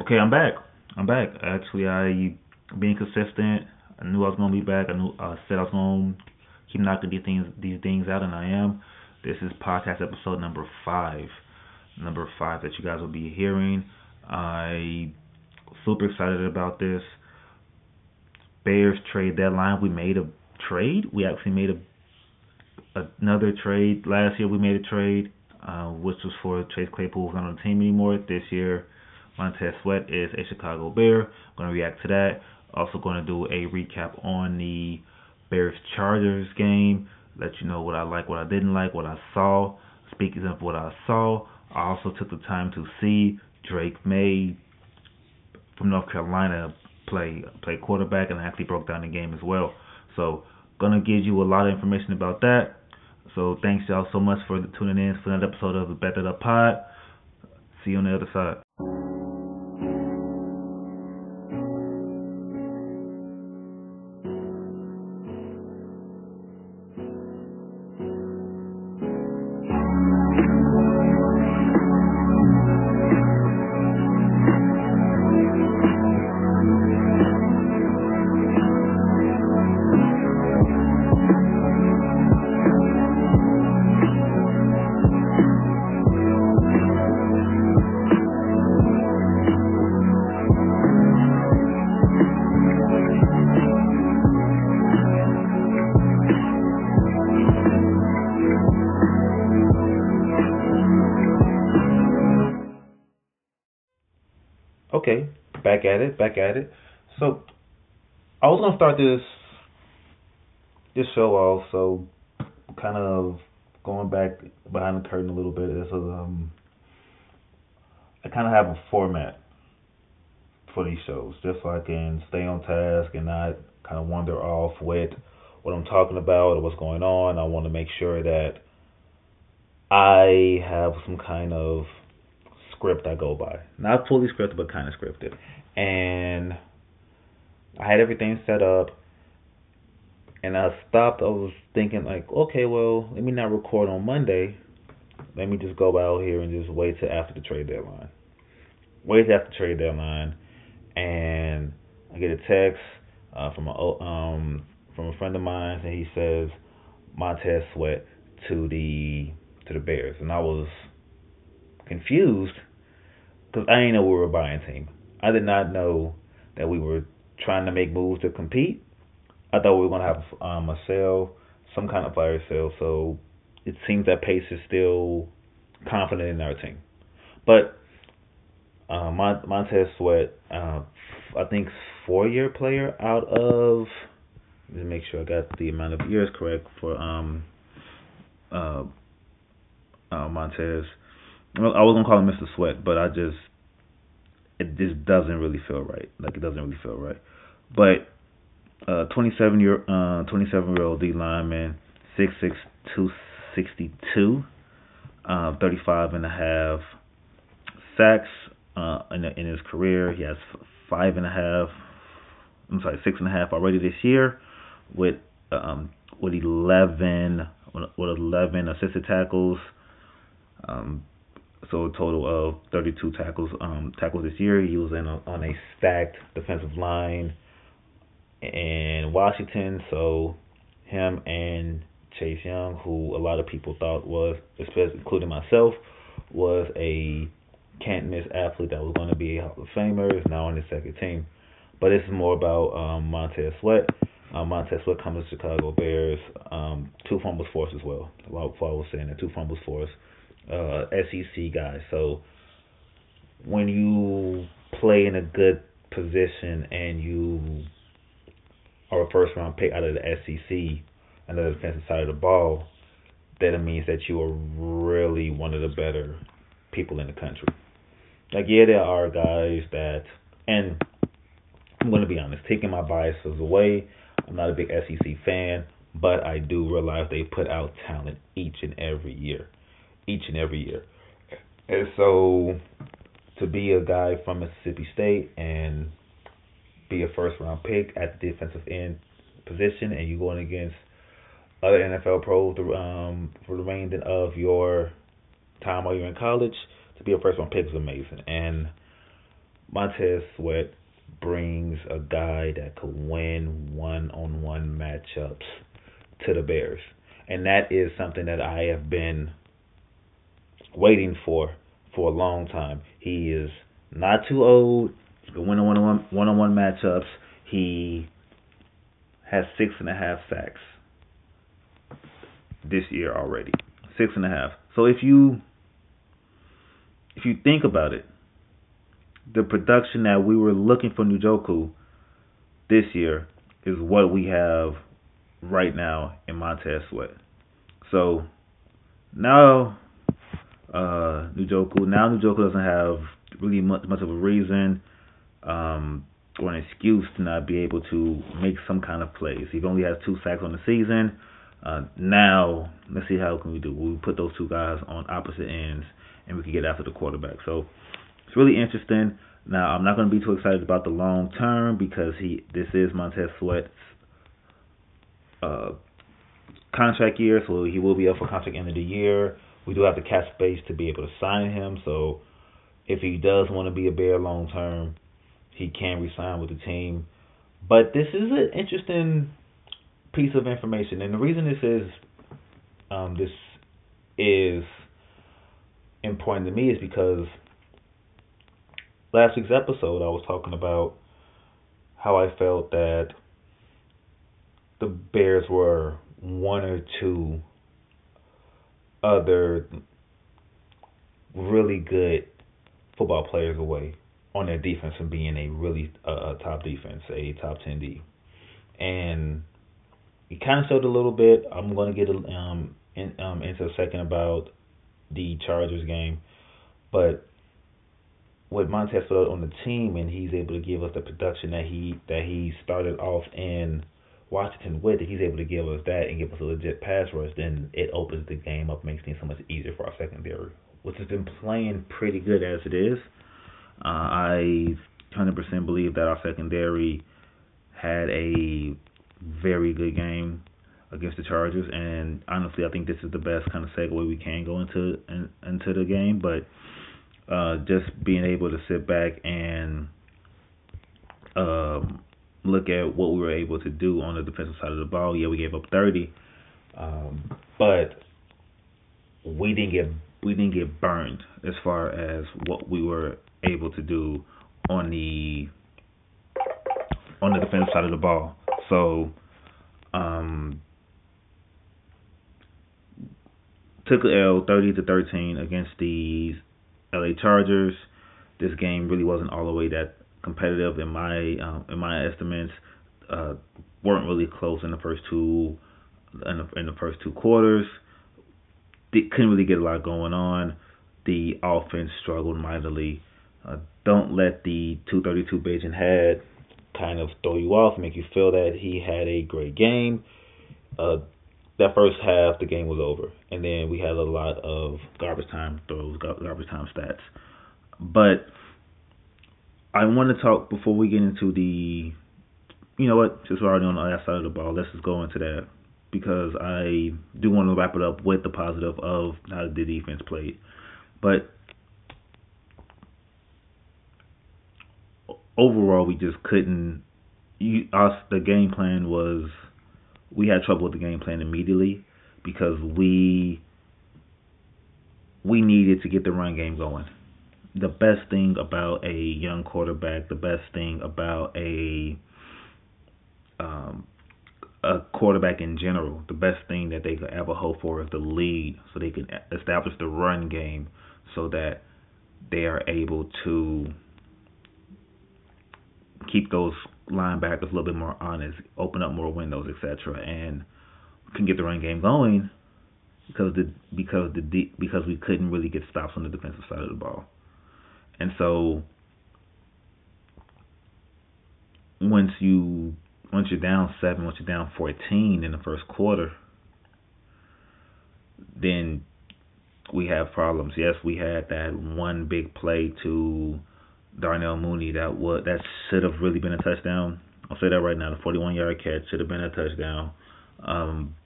Okay, I'm back. I'm back. Actually, I being consistent. I knew I was gonna be back. I knew I said I was gonna keep knocking these things these things out, and I am. This is podcast episode number five. Number five that you guys will be hearing. I super excited about this. Bears trade deadline. We made a trade. We actually made a another trade last year. We made a trade, uh, which was for Chase Claypool who's not on the team anymore. This year, Montez Sweat is a Chicago Bear. I'm going to react to that. Also going to do a recap on the Bears Chargers game. Let you know what I like, what I didn't like, what I saw. Speaking of what I saw, I also took the time to see Drake Maye from North Carolina play play quarterback, and I actually broke down the game as well. So gonna give you a lot of information about that. So thanks y'all so much for tuning in for another episode of the Better Up Pod. See you on the other side. Back at it, back at it. So I was gonna start this this show off, so kind of going back behind the curtain a little bit. Is um, I kind of have a format for these shows, just so I can stay on task and not kind of wander off with what I'm talking about or what's going on. I want to make sure that I have some kind of script I go by. Not fully scripted, but kind of scripted. And I had everything set up. And I stopped. I was thinking, like, okay, well, let me not record on Monday. Let me just go out here and just wait till after the trade deadline. Wait till after the trade deadline. And I get a text uh, from a um from a friend of mine, and he says Montez Sweat to the to the Bears, and I was confused because I didn't know we were a buying team. I did not know that we were trying to make moves to compete. I thought we were going to have um, a sale, some kind of fire sale. So it seems that Pace is still confident in our team. But uh, Montez Sweat, uh, I think four year player out of. Let me make sure I got the amount of years correct for um uh, uh Montez. I was gonna call him Mr. Sweat, but I just it just doesn't really feel right. Like it doesn't really feel right. But uh, 27 year uh 27 year old D lineman, six six two sixty two, uh, 35 and a half sacks uh in in his career. He has five and a half. I'm sorry, six and a half already this year, with um with 11 with 11 assisted tackles. Um, so a total of 32 tackles um, tackles this year. He was in a, on a stacked defensive line in Washington. So him and Chase Young, who a lot of people thought was, especially including myself, was a can't miss athlete that was going to be a Hall of Famer, is now on the second team. But it's more about um, Montez Sweat. Um, Montez Sweat comes to Chicago Bears. Um, two fumbles force as well. Like I was saying, the two fumbles force uh, SEC guys. So when you play in a good position and you are a first round pick out of the SEC and the defensive side of the ball, that it means that you are really one of the better people in the country. Like yeah, there are guys that, and I'm going to be honest, taking my biases away. I'm not a big SEC fan, but I do realize they put out talent each and every year each and every year. And so to be a guy from Mississippi State and be a first round pick at the defensive end position and you're going against other NFL pros um, for the remainder of your time while you're in college, to be a first round pick is amazing. And Montez Sweat brings a guy that could win one-on-one matchups to the Bears, and that is something that I have been waiting for for a long time. He is not too old. He can win one-on-one one-on-one matchups. He has six and a half sacks this year already. Six and a half. So if you if you think about it, the production that we were looking for Ngakoue this year is what we have right now in Montez Sweat. So now uh Ngakoue now Ngakoue doesn't have really much much of a reason um or an excuse to not be able to make some kind of plays. He only has two sacks on the season. Uh, now let's see how can we do. We put those two guys on opposite ends, and we can get after the quarterback. So it's really interesting. Now I'm not going to be too excited about the long term because he this is Montez Sweat's uh, contract year, so he will be up for contract end of the year. We do have the cap space to be able to sign him, so if he does want to be a Bear long term, he can resign with the team. But this is an interesting piece of information, and the reason this is um, this is important to me is because last week's episode I was talking about how I felt that the Bears were one or two other really good football players away on their defense from being a really uh, top defense, a top 10 D. And he kind of showed a little bit. I'm going to get um, in, um, into a second about the Chargers game. But with Montez on the team and he's able to give us the production that he that he started off in Washington with, he's able to give us that and give us a legit pass rush, then it opens the game up, makes things so much easier for our secondary, which has been playing pretty good as it is. Uh, I 100% believe that our secondary had a very good game against the Chargers, and honestly, I think this is the best kind of segue we can go into in, into the game. But uh, just being able to sit back and um, look at what we were able to do on the defensive side of the ball, yeah, we gave up 30, um, but we didn't get we didn't get burned as far as what we were able to do on the on the defensive side of the ball. So um, took a L 30 to 13 against the LA Chargers. This game really wasn't all the way that competitive in my um, in my estimates. Uh, weren't really close in the first two in the, in the first two quarters. They couldn't really get a lot going on. The offense struggled mightily. Uh, don't let the 232 Bagent had kind of throw you off, make you feel that he had a great game. Uh, that first half, the game was over, and then we had a lot of garbage time throws, garbage time stats. But I want to talk before we get into the, you know what? Since we're already on the other side of the ball, let's just go into that because I do want to wrap it up with the positive of how the defense played. But overall, we just couldn't. You, us, the game plan was we had trouble with the game plan immediately because we we needed to get the run game going. The best thing about a young quarterback, the best thing about a um, a quarterback in general, the best thing that they could ever hope for is the lead, so they can establish the run game, so that they are able to keep those linebackers a little bit more honest, open up more windows, etc., and can get the run game going because the because the because we couldn't really get stops on the defensive side of the ball, and so once you once you're down seven, once you're down fourteen in the first quarter, then we have problems. Yes, we had that one big play to Darnell Mooney that would that should have really been a touchdown. I'll say that right now. The 41 yard catch should have been a touchdown. Um,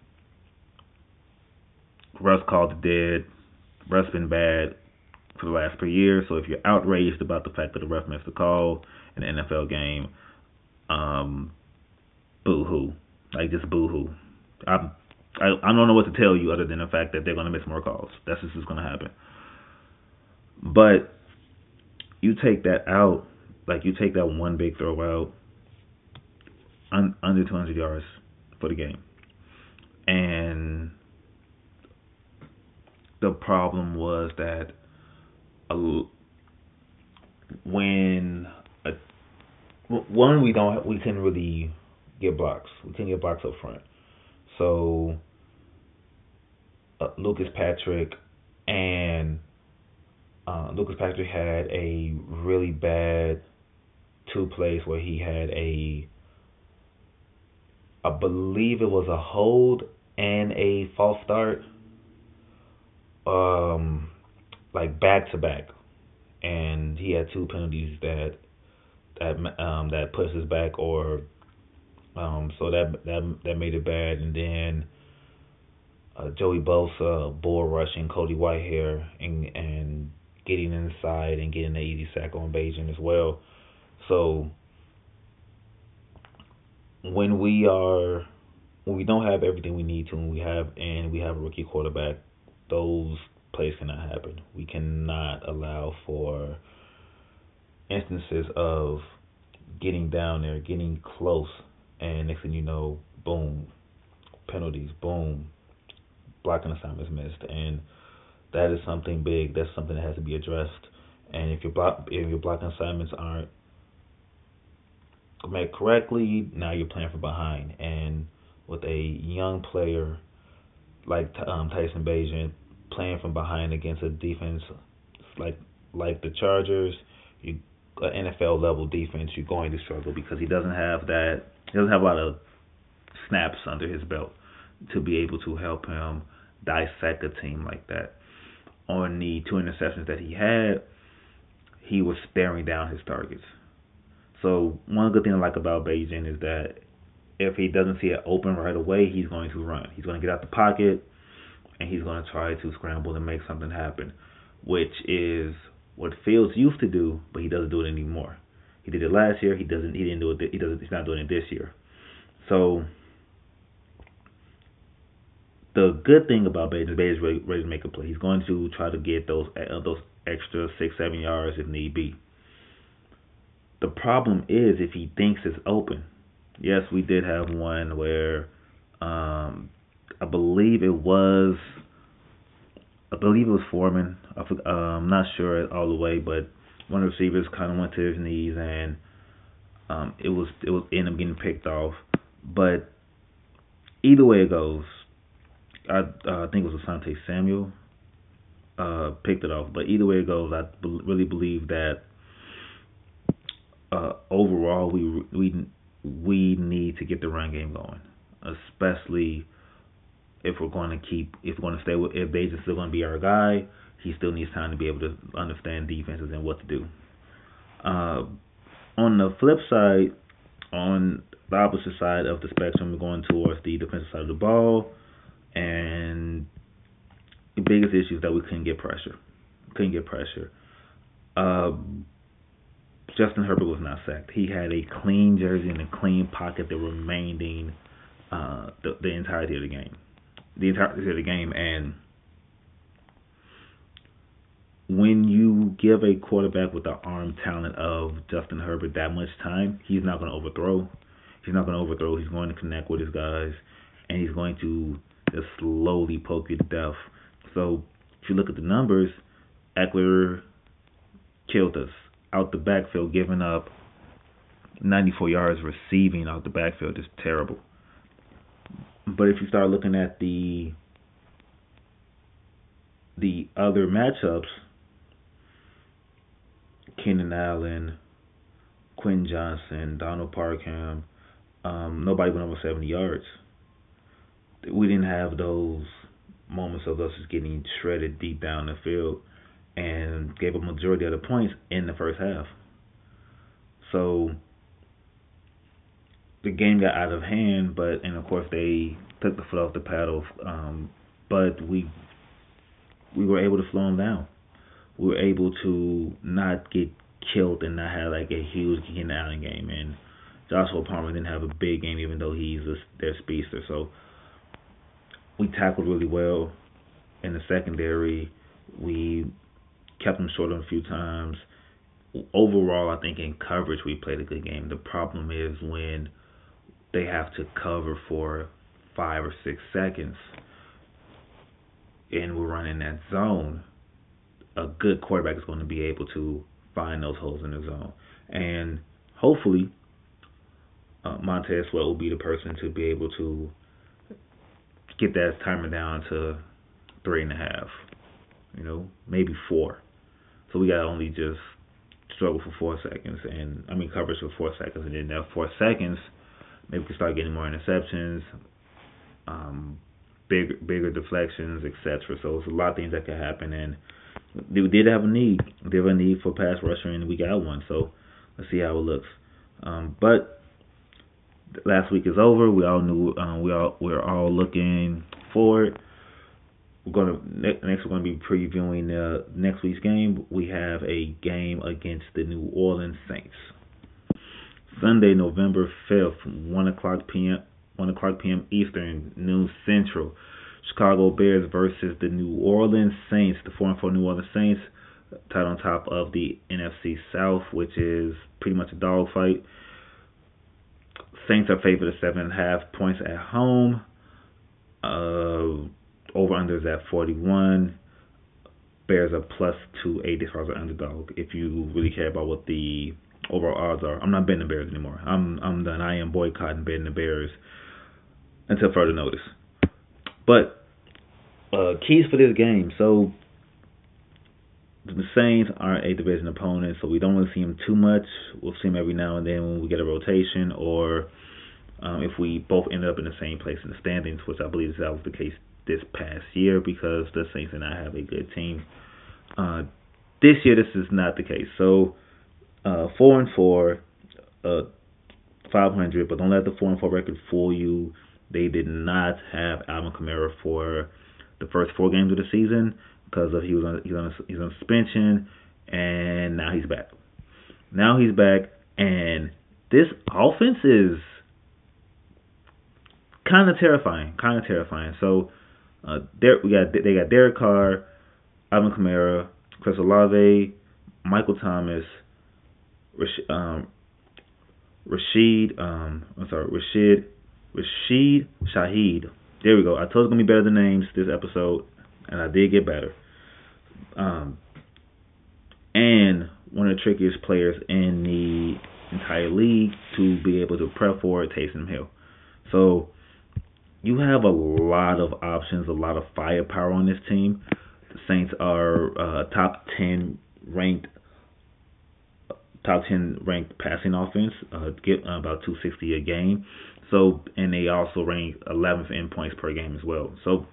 Russ called it dead. Russ been bad for the last three years. So if you're outraged about the fact that the ref missed the call in an NFL game, um, boo hoo, like just boo hoo. I'm I I don't know what to tell you other than the fact that they're gonna miss more calls. That's just what's gonna happen. But you take that out, like you take that one big throw out, un, under 200 yards for the game, and the problem was that a, when a, one we don't we couldn't really get blocks. We couldn't get blocks up front. So uh, Lucas Patrick and uh, Lucas Patrick had a really bad two plays where he had a I believe it was a hold and a false start um like back to back and he had two penalties that that um that pushed us back or um so that that that made it bad and then uh, Joey Bosa bull rushing Cody Whitehair and and getting inside and getting the easy sack on Bagent as well. So when we are when we don't have everything we need to and we have and we have a rookie quarterback, those plays cannot happen. We cannot allow for instances of getting down there, getting close, and next thing you know, boom, penalties, boom, blocking assignments missed, and that is something big. That's something that has to be addressed. And if your block, if your blocking assignments aren't made correctly, now you're playing from behind. And with a young player like um, Tyson Bagent playing from behind against a defense like like the Chargers, you NFL level defense, you're going to struggle because he doesn't have that. He doesn't have a lot of snaps under his belt to be able to help him dissect a team like that. On the two interceptions that he had, he was staring down his targets. So one good thing I like about Bagent is that if he doesn't see it open right away, he's going to run. He's going to get out the pocket and he's going to try to scramble and make something happen, which is what Fields used to do, but he doesn't do it anymore. He did it last year. He doesn't. He didn't do it. He doesn't. He's not doing it this year. So the good thing about Bates is Bates ready, ready to make a play. He's going to try to get those uh, those extra six, seven yards if need be. The problem is if he thinks it's open. Yes, we did have one where um, I believe it was I believe it was Foreman. Uh, I'm not sure all the way, but one of the receivers kind of went to his knees and um, it was it was ended up getting picked off. But either way it goes, I uh, think it was Asante Samuel uh, picked it off. But either way it goes, I really believe that uh, overall we we we need to get the run game going, especially if we're going to keep if we're going to stay with if Bates is still going to be our guy. He still needs time to be able to understand defenses and what to do. Uh, on the flip side, on the opposite side of the spectrum, we're going towards the defensive side of the ball, and the biggest issue is that we couldn't get pressure. Couldn't get pressure. Uh, Justin Herbert was not sacked. He had a clean jersey and a clean pocket the remaining uh, the, the entirety of the game. The entirety of the game, and when you give a quarterback with the arm talent of Justin Herbert that much time, he's not going to overthrow. He's not going to overthrow. He's going to connect with his guys, and he's going to just slowly poke you to death. So if you look at the numbers, Ekeler killed us out the backfield, giving up 94 yards receiving out the backfield is terrible. But if you start looking at the the other matchups, Keenan Allen, Quentin Johnston, Donald Parham, um, nobody went over 70 yards. We didn't have those moments of us just getting shredded deep down the field and gave a majority of the points in the first half. So the game got out of hand, but and of course they took the foot off the paddle. Um, but we we were able to slow them down. we were able to not get killed and not have like a huge Keenan Allen game. And Joshua Palmer didn't have a big game, even though he's a, their speedster. So we tackled really well in the secondary. We kept them short on a few times. Overall, I think in coverage we played a good game. The problem is when they have to cover for five or six seconds and we're running that zone. A good quarterback is going to be able to find those holes in the zone, and hopefully, uh, Montez Sweat will be the person to be able to get that timer down to three and a half, you know, maybe four. So we got to only just struggle for four seconds, and I mean coverage for four seconds, and then that four seconds, maybe we can start getting more interceptions, um, bigger bigger deflections, etc. So it's a lot of things that could happen, and we did have a need. We have a need for pass rusher, and we got one. So let's see how it looks. Um, but last week is over. We all knew um, we all we're all looking forward we're gonna next we're gonna be previewing uh, next week's game. We have a game against the New Orleans Saints. Sunday, November fifth, one o'clock p.m. one o'clock p.m. Eastern, noon Central. Chicago Bears versus the New Orleans Saints. The four and four New Orleans Saints, tied on top of the NFC South, which is pretty much a dogfight. Saints are favored at seven and a half points at home. Uh, over under is at 41. Bears are plus 280 as far as an underdog. If you really care about what the overall odds are, I'm not betting the Bears anymore. I'm I'm done. I am boycotting betting the Bears until further notice. But uh, keys for this game. So the Saints aren't a division opponent, so we don't really see them too much. We'll see them every now and then when we get a rotation, or um, if we both end up in the same place in the standings, which I believe is that was the case this past year because the Saints did not have a good team. Uh, this year, this is not the case. So, uh, four and four, uh, 500, but don't let the four and four record fool you. They did not have Alvin Kamara for the first four games of the season because of he was on he's on he's on suspension, and now he's back. Now he's back, and this offense is kind of terrifying, kind of terrifying. So uh, there we got they got Derek Carr, Alvin Kamara, Chris Olave, Michael Thomas, um, Rashid, um, I'm sorry, Rashid, Rashid Shaheed. There we go. I told you it's gonna be better than names this episode, and I did get better. Um, and one of the trickiest players in the entire league to be able to prep for Taysom Hill. So you have a lot of options, a lot of firepower on this team. The Saints are uh, top ten ranked, top ten ranked passing offense, uh, get about 260 a game. So and they also rank 11th in points per game as well. So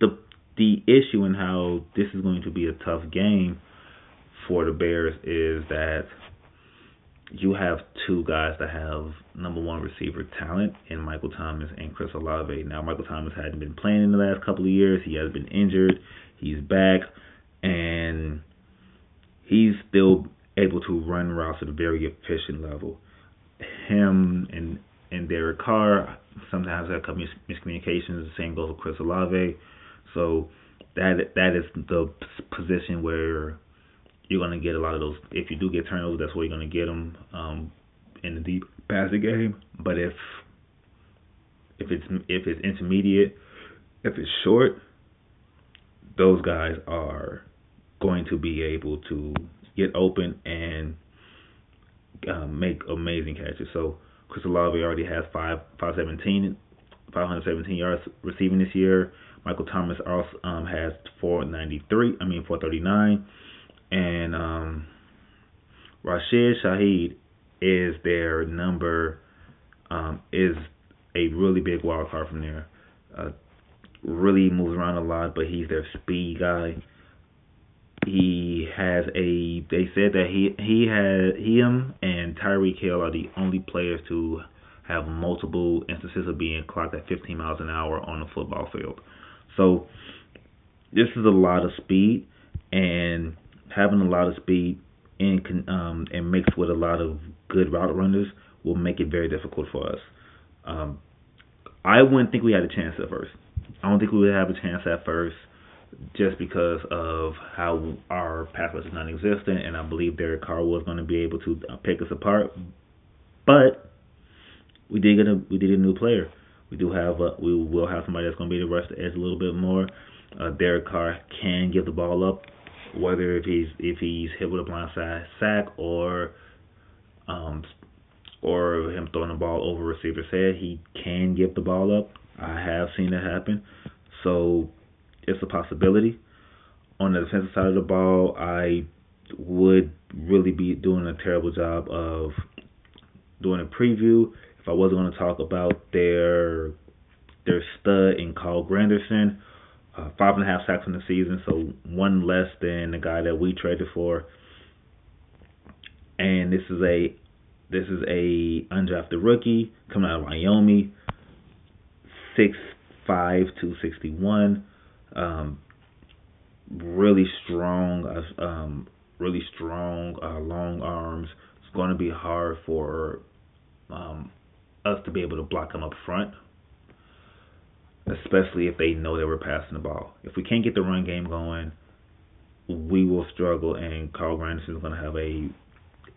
the the issue in how this is going to be a tough game for the Bears is that you have two guys that have number one receiver talent in Michael Thomas and Chris Olave. Now, Michael Thomas hadn't been playing in the last couple of years. He has been injured. He's back, and he's still able to run routes at a very efficient level. Him and and Derek Carr sometimes have couple miscommunications. The same goes with Chris Olave. So that that is the position where you're gonna get a lot of those. If you do get turnovers, that's where you're gonna get them um, in the deep passing game. But if if it's if it's intermediate, if it's short, those guys are going to be able to get open and um, make amazing catches. So Chris Olave already has five five seventeen 517 yards receiving this year. Michael Thomas also um, has 493. I mean 439 and um, Rashid Shaheed is their number um, is a really big wild card from there. Uh, really moves around a lot, but he's their speed guy. He has a. They said that he he had him and Tyreek Hill are the only players to have multiple instances of being clocked at 15 miles an hour on the football field. So this is a lot of speed and having a lot of speed and um, and mixed with a lot of good route runners will make it very difficult for us. Um, I wouldn't think we had a chance at first. I don't think we would have a chance at first just because of how our rush is non-existent, and I believe Derek Carr was going to be able to uh, pick us apart. But we did get a we did a new player. We do have a, we will have somebody that's going to be able to rush the edge a little bit more. Uh, Derek Carr can give the ball up, whether if he's if he's hit with a blindside sack or um or him throwing the ball over receiver's head, he can give the ball up. I have seen it happen, so it's a possibility. On the defensive side of the ball, I would really be doing a terrible job of doing a preview if I wasn't going to talk about their their stud in Carl Granderson, uh, five and a half sacks in the season, so one less than the guy that we traded for. And this is a this is a undrafted rookie coming out of Wyoming, six five to sixty one. Um, really strong, um, really strong, uh, long arms. It's going to be hard for um, us to be able to block them up front, especially if they know that we're passing the ball. If we can't get the run game going, we will struggle, and Carl Granderson is going to have a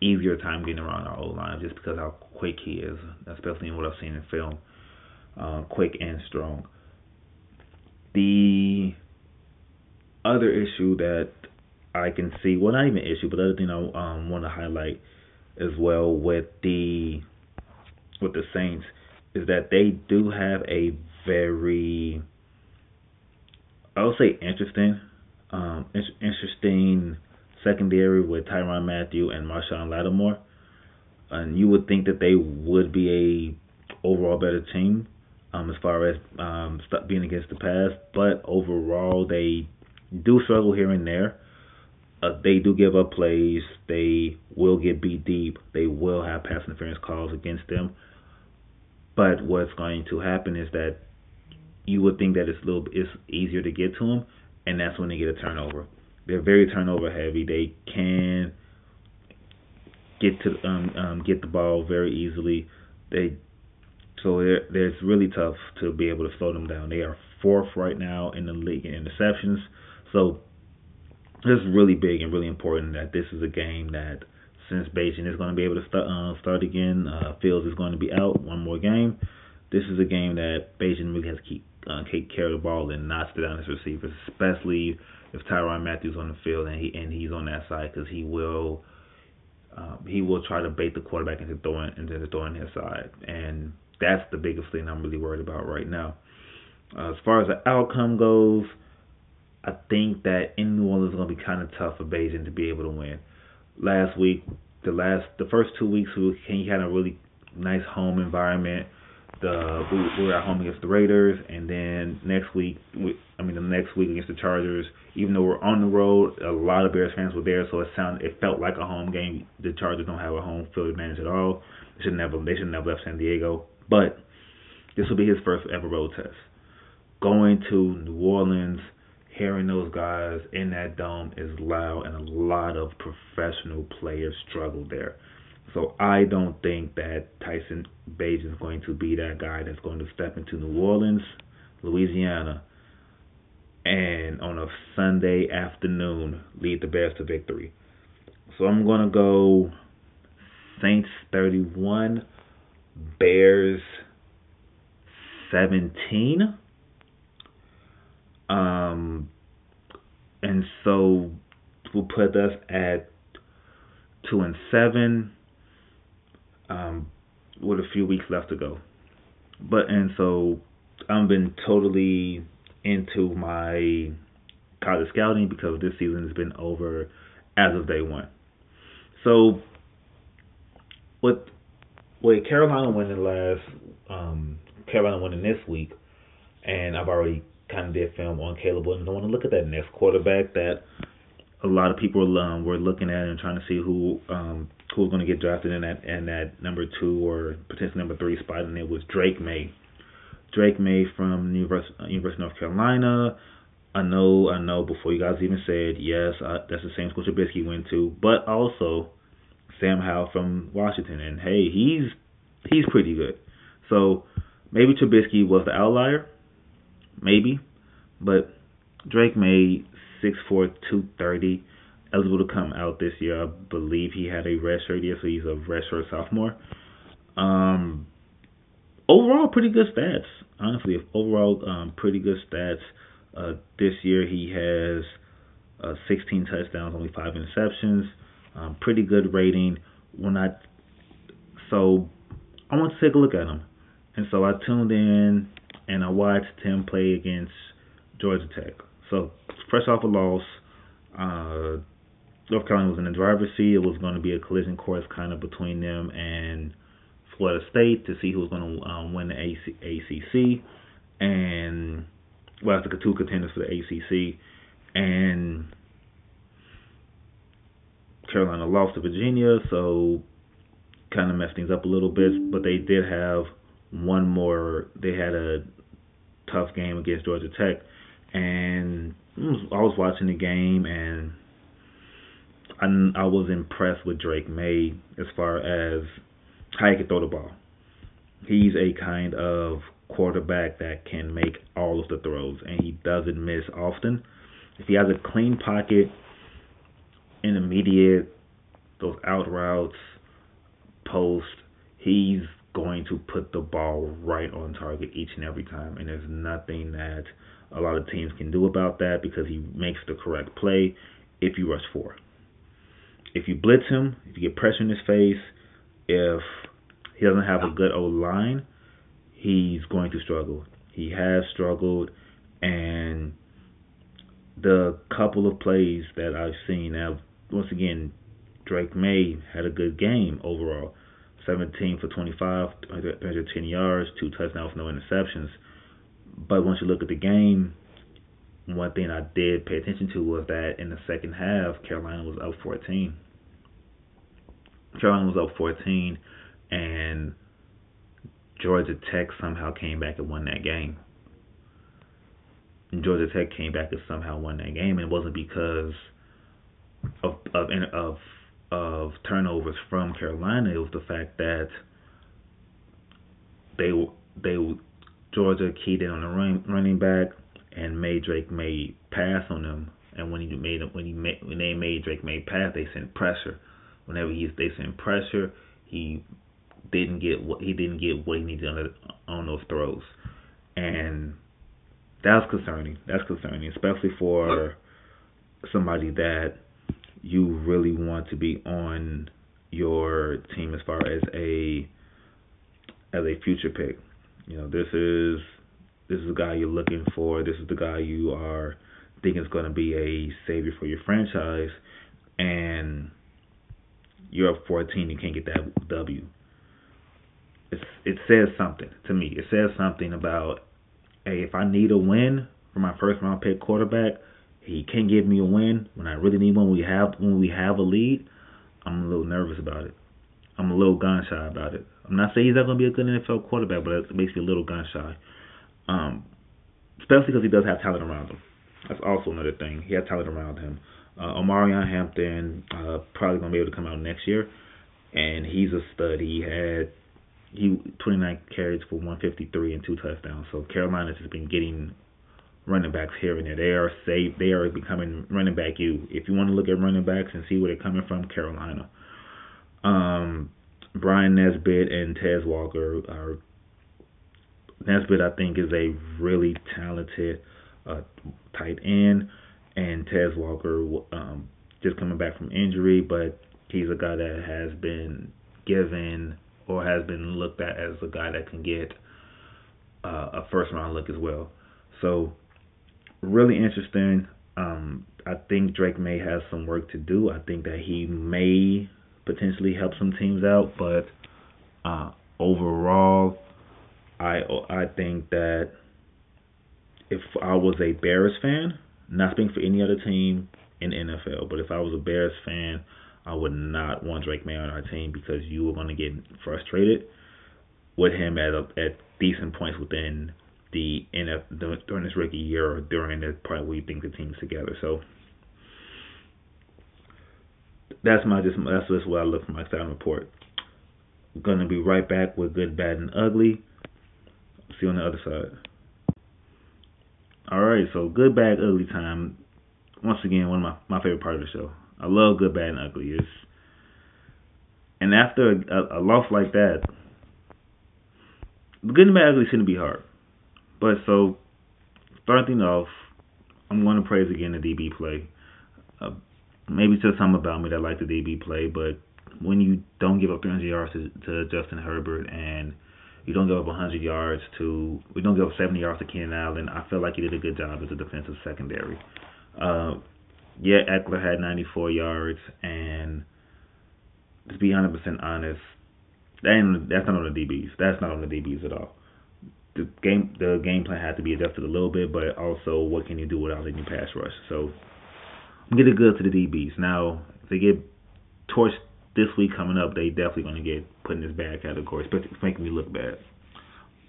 easier time getting around our O line just because how quick he is, especially in what I've seen in film. Uh, quick and strong. The other issue that I can see, well, not even issue, but the other thing I um, want to highlight as well with the with the Saints is that they do have a very, I would say, interesting, um, interesting secondary with Tyrann Mathieu and Marshon Lattimore. And you would think that they would be a overall better team um, as far as um, being against the pass, but overall they do struggle here and there. Uh, they do give up plays. They will get beat deep. They will have pass interference calls against them. But what's going to happen is that you would think that it's a little it's easier to get to them, and that's when they get a turnover. They're very turnover heavy. They can get to um, um get the ball very easily. They so it's really tough to be able to slow them down. They are fourth right now in the league in interceptions. So it's really big and really important that this is a game that since Bagent is going to be able to start uh, start again, uh, Fields is going to be out one more game. This is a game that Bagent really has to keep uh, take care of the ball and not sit down his receivers, especially if Tyrann Mathieu's on the field and he and he's on that side because he will um, he will try to bait the quarterback into throwing into throwing his side, and that's the biggest thing I'm really worried about right now. Uh, as far as the outcome goes, I think that in New Orleans is going to be kind of tough for Bagent to be able to win last week. The last, the first two weeks, he had a really nice home environment. The we, we were at home against the Raiders, and then next week, we, I mean the next week against the Chargers. Even though we're on the road, a lot of Bears fans were there, so it sounded it felt like a home game. The Chargers don't have a home field advantage at all. They should never they should never left San Diego, but this will be his first ever road test. Going to New Orleans hearing those guys in that dome is loud, and a lot of professional players struggle there. So I don't think that Tyson Bagent is going to be that guy that's going to step into New Orleans, Louisiana, and on a Sunday afternoon lead the Bears to victory. So I'm going to go Saints 31, Bears 17. Um, and so will put us at two and seven, um, with a few weeks left to go. But and so I've been totally into my college scouting because this season has been over as of day one. So with with Carolina winning last um, Carolina winning this week, and I've already kind of did film on Caleb Williams. I want to look at that next quarterback that a lot of people um, were looking at and trying to see who um, who was going to get drafted in that in that number two or potentially number three spot, and it was Drake Maye. Drake Maye from University, University of North Carolina. I know, I know. Before you guys even said yes, I, that's the same school Trubisky went to, but also Sam Howell from Washington, and hey, he's he's pretty good. So maybe Trubisky was the outlier, maybe, but Drake Maye six four two thirty, eligible to come out this year. I believe he had a redshirt year, so he's a redshirt sophomore. Um, overall, pretty good stats. Honestly, overall, um, pretty good stats. Uh, this year he has uh, 16 touchdowns, only five interceptions. Um, pretty good rating. When I so I want to take a look at him, and so I tuned in and I watched him play against Georgia Tech. So fresh off a loss, uh, North Carolina was in the driver's seat. It was going to be a collision course kind of between them and Florida State to see who was going to um, win the AC- ACC, and well, the two contenders for the ACC, and Carolina lost to Virginia, so kind of messed things up a little bit. But they did have one more. They had a tough game against Georgia Tech, and I was watching the game and I, I was impressed with Drake Maye as far as how he can throw the ball. He's a kind of quarterback that can make all of the throws, and he doesn't miss often. If he has a clean pocket, intermediate, those out routes, post, he's going to put the ball right on target each and every time, and there's nothing that a lot of teams can do about that because he makes the correct play if you rush four. If you blitz him, if you get pressure in his face, if he doesn't have a good O line, he's going to struggle. He has struggled, and the couple of plays that I've seen now, once again, Drake Maye had a good game overall. 17 for 25, 110 yards, two touchdowns, no interceptions. But once you look at the game, one thing I did pay attention to was that in the second half, Carolina was up 14. Carolina was up 14, and Georgia Tech somehow came back and won that game. Georgia Tech came back and somehow won that game, and it wasn't because of of of of turnovers from Carolina. It was the fact that they they Georgia keyed in on the run, running back and made Drake Maye pass on them. And when he made when he made, when they made Drake Maye pass, they sent pressure. Whenever he they sent pressure, he didn't get what he didn't get what he needed on, on those throws, and that's concerning. That's concerning, especially for somebody that you really want to be on your team as far as a as a future pick. You know, this is this is the guy you're looking for. This is the guy you are thinking is going to be a savior for your franchise, and you're up 14. You can't get that W. It's, it says something to me. It says something about, hey, if I need a win for my first round pick quarterback, he can't give me a win when I really need one. When we have when we have a lead. I'm a little nervous about it. I'm a little gun shy about it. I'm not saying he's not going to be a good NFL quarterback, but it makes me a little gun shy. Um, especially because he does have talent around him. That's also another thing. He has talent around him. Uh, Omarion Hampton uh, probably going to be able to come out next year, and he's a stud. He had he 29 carries for 153 and two touchdowns. So Carolina's has been getting running backs here and there. They are safe. They are becoming running back you. If you want to look at running backs and see where they're coming from, Carolina. Um, Brian Nesbit and Tez Walker are Nesbit. I think is a really talented uh, tight end, and Tez Walker um, just coming back from injury, but he's a guy that has been given or has been looked at as a guy that can get uh, a first round look as well. So really interesting. Um, I think Drake Maye has some work to do. I think that he may potentially help some teams out, but uh, overall, I I think that if I was a Bears fan, not speaking for any other team in NFL, but if I was a Bears fan, I would not want Drake Maye on our team because you were going to get frustrated with him at a, at decent points within the NF during this rookie year or during the part where you think the team's together. So that's my just that's just what I look for my scouting report. gonna be right back with good, bad, and ugly. See you on the other side. All right, so good, bad, ugly time. Once again, one of my my favorite part of the show. I love good, bad, and ugly. It's and after a, a loss like that, good and bad ugly shouldn't be hard. But so starting off, I'm going to praise again the DB play. Uh, maybe it's just something about me that I like the DB play, but when you don't give up 300 yards to, to Justin Herbert and you don't give up 100 yards to, we don't give up 70 yards to Keenan Allen, I feel like he did a good job as a defensive secondary. Uh, yeah, Ekeler had 94 yards, and to be 100% honest, that that's not on the DBs. That's not on the DBs at all. The game the game plan had to be adjusted a little bit, but also what can you do without any pass rush? So I'm getting good to the DBs. Now if they get torched this week coming up, they definitely going to get put in this bad category, especially making me look bad.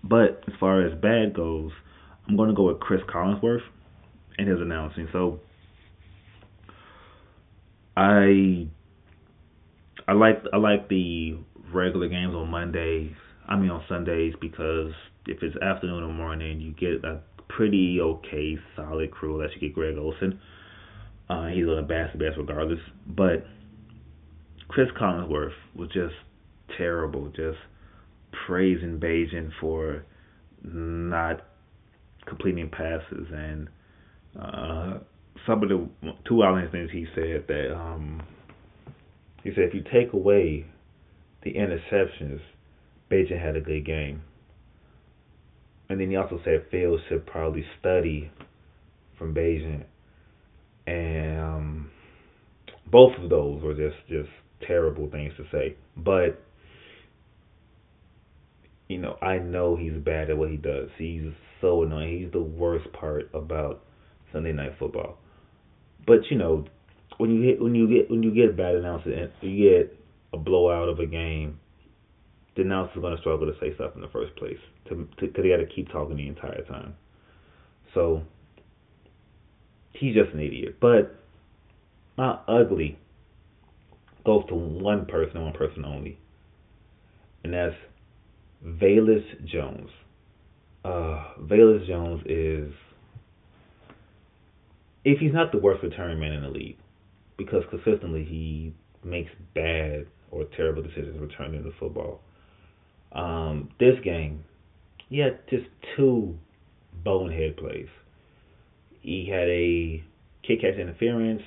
But as far as bad goes, I'm going to go with Chris Collinsworth and his announcing. So I I like I like the regular games on Mondays. I mean on Sundays because if it's afternoon or morning, you get a pretty okay solid crew. Unless you get Greg Olsen, uh, he's on the best best regardless. But Chris Collinsworth was just terrible, just praising Bagent for not completing passes and uh, some of the two outlandish things he said that um, he said if you take away the interceptions, Bagent had a good game. And then he also said Fields should probably study from Bagent. And um, both of those were just just terrible things to say. But you know, I know he's bad at what he does. He's so annoying. He's the worst part about Sunday night football. But you know, when you hit when you get when you get a bad announcer you get a blowout of a game, the announcer's going to struggle to say stuff in the first place because he got to keep talking the entire time. So he's just an idiot. But not ugly goes to one person one person only, and that's Velus Jones. Uh, Velus Jones is if he's not the worst return man in the league, because consistently he makes bad or terrible decisions returning the football. Um, this game, he had just two bonehead plays. He had a kick catch interference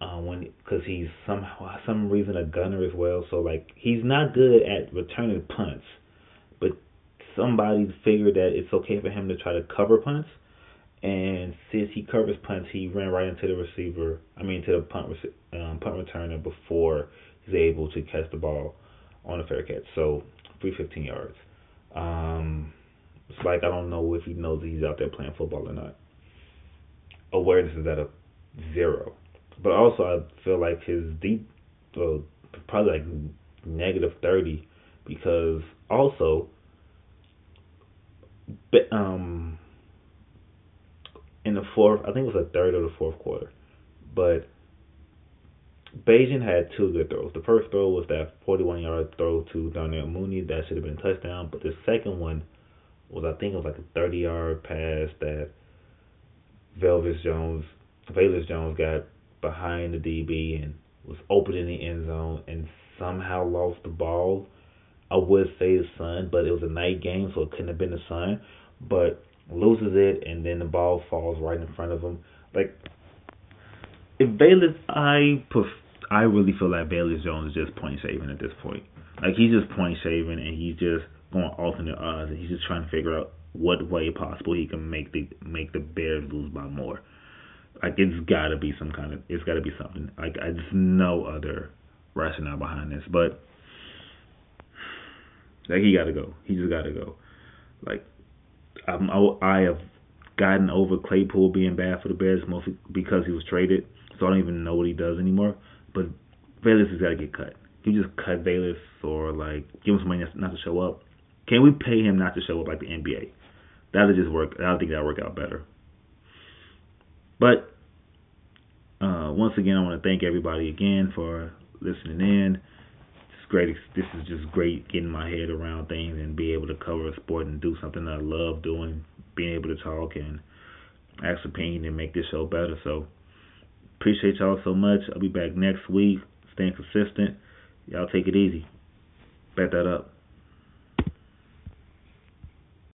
uh, when because he's somehow some reason a gunner as well. So like he's not good at returning punts, but somebody figured that it's okay for him to try to cover punts and since he covers punts, he ran right into the receiver. I mean, to the punt um, punt returner before he's able to catch the ball on a fair catch. So free 15 yards. Um, it's like I don't know if he knows he's out there playing football or not. Awareness is at a zero. But also, I feel like his deep, well, probably like negative 30 because also, um, in the fourth, I think it was the third or the fourth quarter, but Bagent had two good throws. The first throw was that 41 yard throw to Darnell Mooney that should have been a touchdown, but the second one was I think it was like a 30 yard pass that Velvis Jones, Velus Jones got behind the DB and was open in the end zone and somehow lost the ball. I would say the sun, but it was a night game, so it couldn't have been the sun. But loses it, and then the ball falls right in front of him. Like if Velus, I pref- I really feel like Velus Jones is just point shaving at this point. Like he's just point shaving, and he's just going alternate odds, and he's just trying to figure out what way possible he can make the make the Bears lose by more. Like it's got to be some kind of it's got to be something. Like I just no other rationale behind this, but like he got to go. He just got to go. Like um, I have gotten over Claypool being bad for the Bears mostly because he was traded, so I don't even know what he does anymore. But Bayless has got to get cut. You just cut Bayless or like give him some money not to show up, Can we pay him not to show up like the NBA? That'll just work. I think that'll work out better. But uh, once again, I want to thank everybody again for listening in. It's great. This is just great getting my head around things and be able to cover a sport and do something I love doing. Being able to talk and ask opinion and make this show better. So appreciate y'all so much. I'll be back next week. Staying consistent. Y'all take it easy. Bet that up.